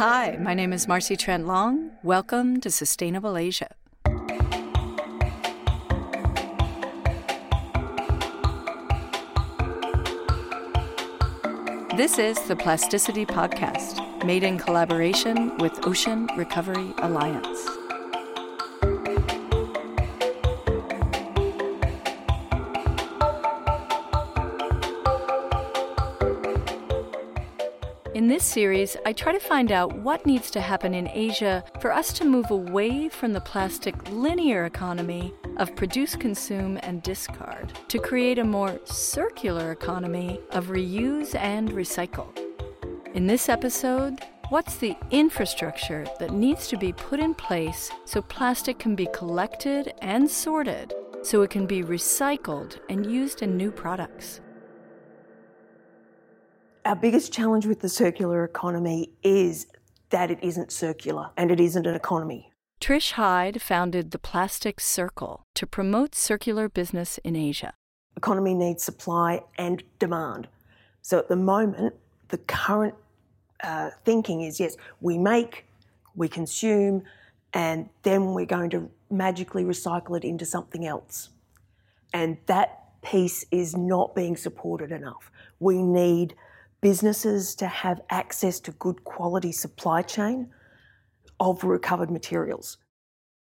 Hi, my name is Marcy Trent Long. Welcome to Sustainable Asia. This is the Plasticity Podcast, made in collaboration with Ocean Recovery Alliance. In this series, I try to find out what needs to happen in Asia for us to move away from the plastic linear economy of produce, consume, and discard to create a more circular economy of reuse and recycle. In this episode, what's the infrastructure that needs to be put in place so plastic can be collected and sorted so it can be recycled and used in new products? Our biggest challenge with the circular economy is that it isn't circular and it isn't an economy. Trish Hyde founded the Plastic Circle to promote circular business in Asia. Economy needs supply and demand. So at the moment, the current uh, thinking is yes, we make, we consume, and then we're going to magically recycle it into something else. And that piece is not being supported enough. We need businesses to have access to good quality supply chain of recovered materials.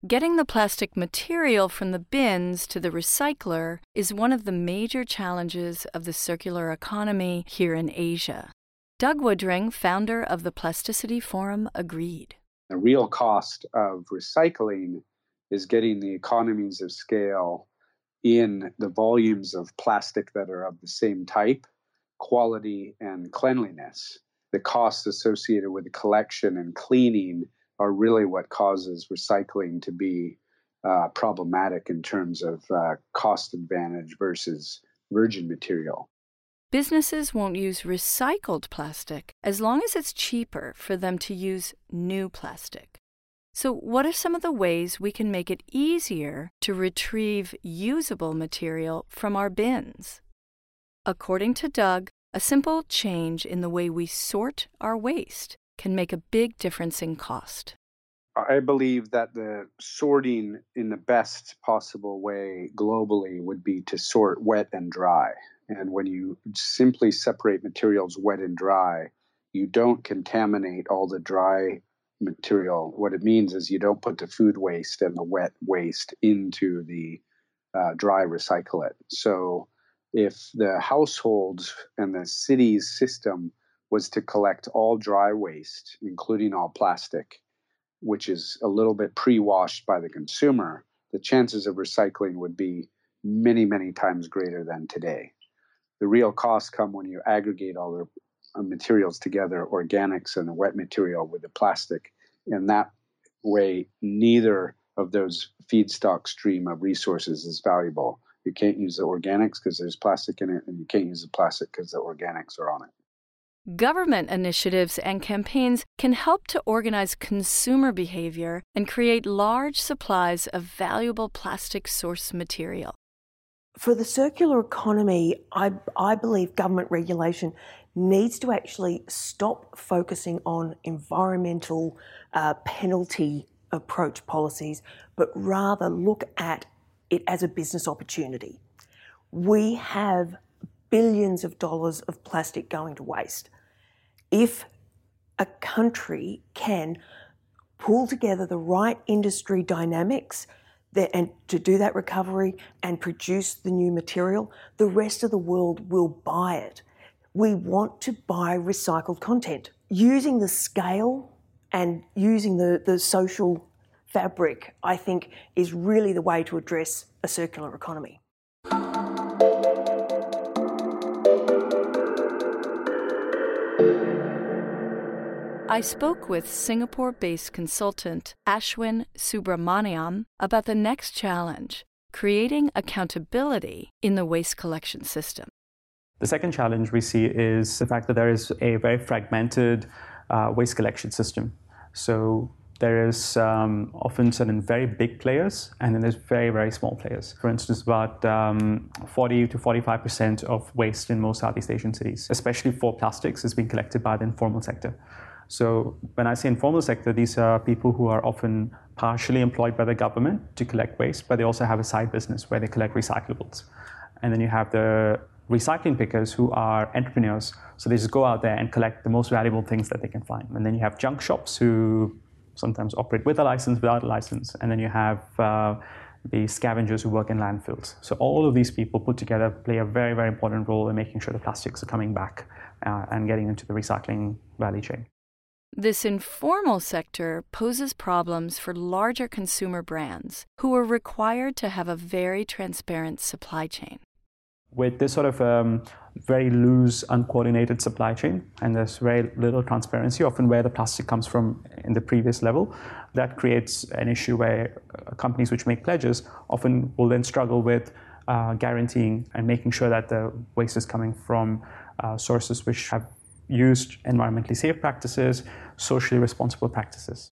Getting the plastic material from the bins to the recycler is one of the major challenges of the circular economy here in Asia. Doug Woodring, founder of the Plasticity Forum, agreed. The real cost of recycling is getting the economies of scale in the volumes of plastic that are of the same type quality and cleanliness. The costs associated with the collection and cleaning are really what causes recycling to be uh, problematic in terms of uh, cost advantage versus virgin material. Businesses won't use recycled plastic as long as it's cheaper for them to use new plastic. So, what are some of the ways we can make it easier to retrieve usable material from our bins? According to Doug, a simple change in the way we sort our waste can make a big difference in cost. I believe that the sorting in the best possible way globally would be to sort wet and dry. And when you simply separate materials wet and dry, you don't contaminate all the dry material. What it means is you don't put the food waste and the wet waste into the uh, dry recycle it. So if the households and the city's system was to collect all dry waste, including all plastic, which is a little bit pre washed by the consumer, the chances of recycling would be many, many times greater than today. The real costs come when you aggregate all the uh, materials together, organics and the wet material with the plastic. In that way, neither of those feedstock stream of resources is valuable. You can't use the organics because there's plastic in it, and you can't use the plastic because the organics are on it. Government initiatives and campaigns can help to organize consumer behavior and create large supplies of valuable plastic source material. For the circular economy, I, I believe government regulation needs to actually stop focusing on environmental uh, penalty approach policies, but rather look at it as a business opportunity. We have billions of dollars of plastic going to waste. If a country can pull together the right industry dynamics that, and to do that recovery and produce the new material, the rest of the world will buy it. We want to buy recycled content. Using the scale and using the, the social fabric, I think, is really the way to address a circular economy. I spoke with Singapore based consultant Ashwin Subramaniam about the next challenge creating accountability in the waste collection system. The second challenge we see is the fact that there is a very fragmented uh, waste collection system. So there is um, often certain very big players and then there's very, very small players. For instance, about um, 40 to 45% of waste in most Southeast Asian cities, especially for plastics, is being collected by the informal sector. So when I say informal sector, these are people who are often partially employed by the government to collect waste, but they also have a side business where they collect recyclables. And then you have the recycling pickers who are entrepreneurs. So they just go out there and collect the most valuable things that they can find. And then you have junk shops who sometimes operate with a license, without a license. And then you have uh, the scavengers who work in landfills. So all of these people put together play a very, very important role in making sure the plastics are coming back uh, and getting into the recycling value chain. This informal sector poses problems for larger consumer brands who are required to have a very transparent supply chain with this sort of um, very loose, uncoordinated supply chain, and there's very little transparency, often where the plastic comes from in the previous level, that creates an issue where uh, companies which make pledges often will then struggle with uh, guaranteeing and making sure that the waste is coming from uh, sources which have used environmentally safe practices, socially responsible practices.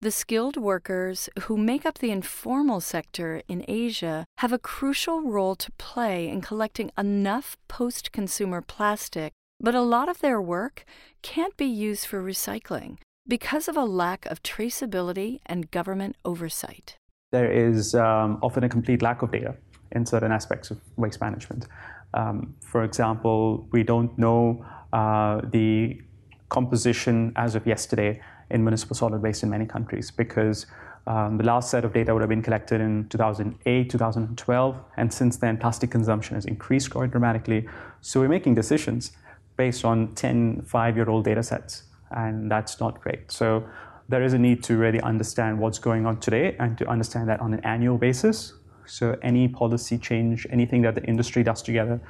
The skilled workers who make up the informal sector in Asia have a crucial role to play in collecting enough post consumer plastic, but a lot of their work can't be used for recycling because of a lack of traceability and government oversight. There is um, often a complete lack of data in certain aspects of waste management. Um, for example, we don't know uh, the composition as of yesterday in municipal solid waste in many countries because um, the last set of data would have been collected in 2008, 2012, and since then, plastic consumption has increased quite dramatically. So we're making decisions based on 10, five year old data sets, and that's not great. So there is a need to really understand what's going on today and to understand that on an annual basis. So any policy change, anything that the industry does together,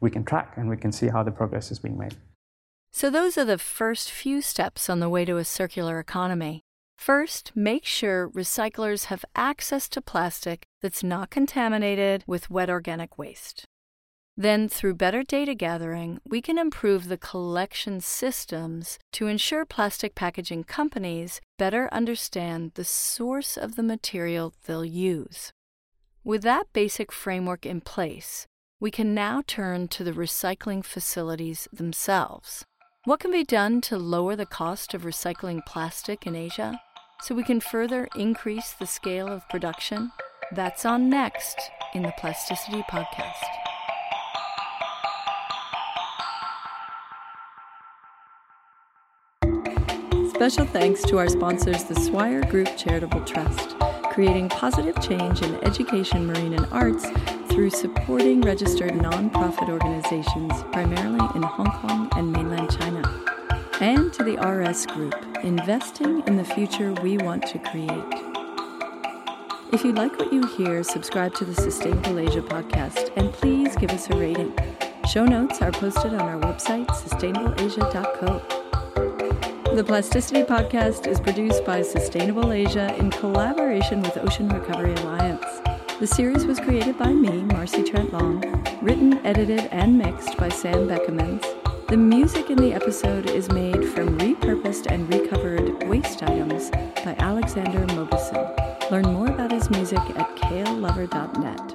we can track and we can see how the progress is being made. So, those are the first few steps on the way to a circular economy. First, make sure recyclers have access to plastic that's not contaminated with wet organic waste. Then, through better data gathering, we can improve the collection systems to ensure plastic packaging companies better understand the source of the material they'll use. With that basic framework in place, we can now turn to the recycling facilities themselves. What can be done to lower the cost of recycling plastic in Asia so we can further increase the scale of production? That's on next in the Plasticity Podcast. Special thanks to our sponsors, the Swire Group Charitable Trust, creating positive change in education, marine, and arts through supporting registered nonprofit organizations primarily in Hong Kong and mainland China. And to the RS Group, investing in the future we want to create. If you like what you hear, subscribe to the Sustainable Asia podcast and please give us a rating. Show notes are posted on our website, sustainableasia.co. The Plasticity Podcast is produced by Sustainable Asia in collaboration with Ocean Recovery Alliance. The series was created by me, Marcy Trent Long, written, edited, and mixed by Sam Beckermans. The music in the episode is made from repurposed and recovered waste items by Alexander Mobison. Learn more about his music at kalelover.net.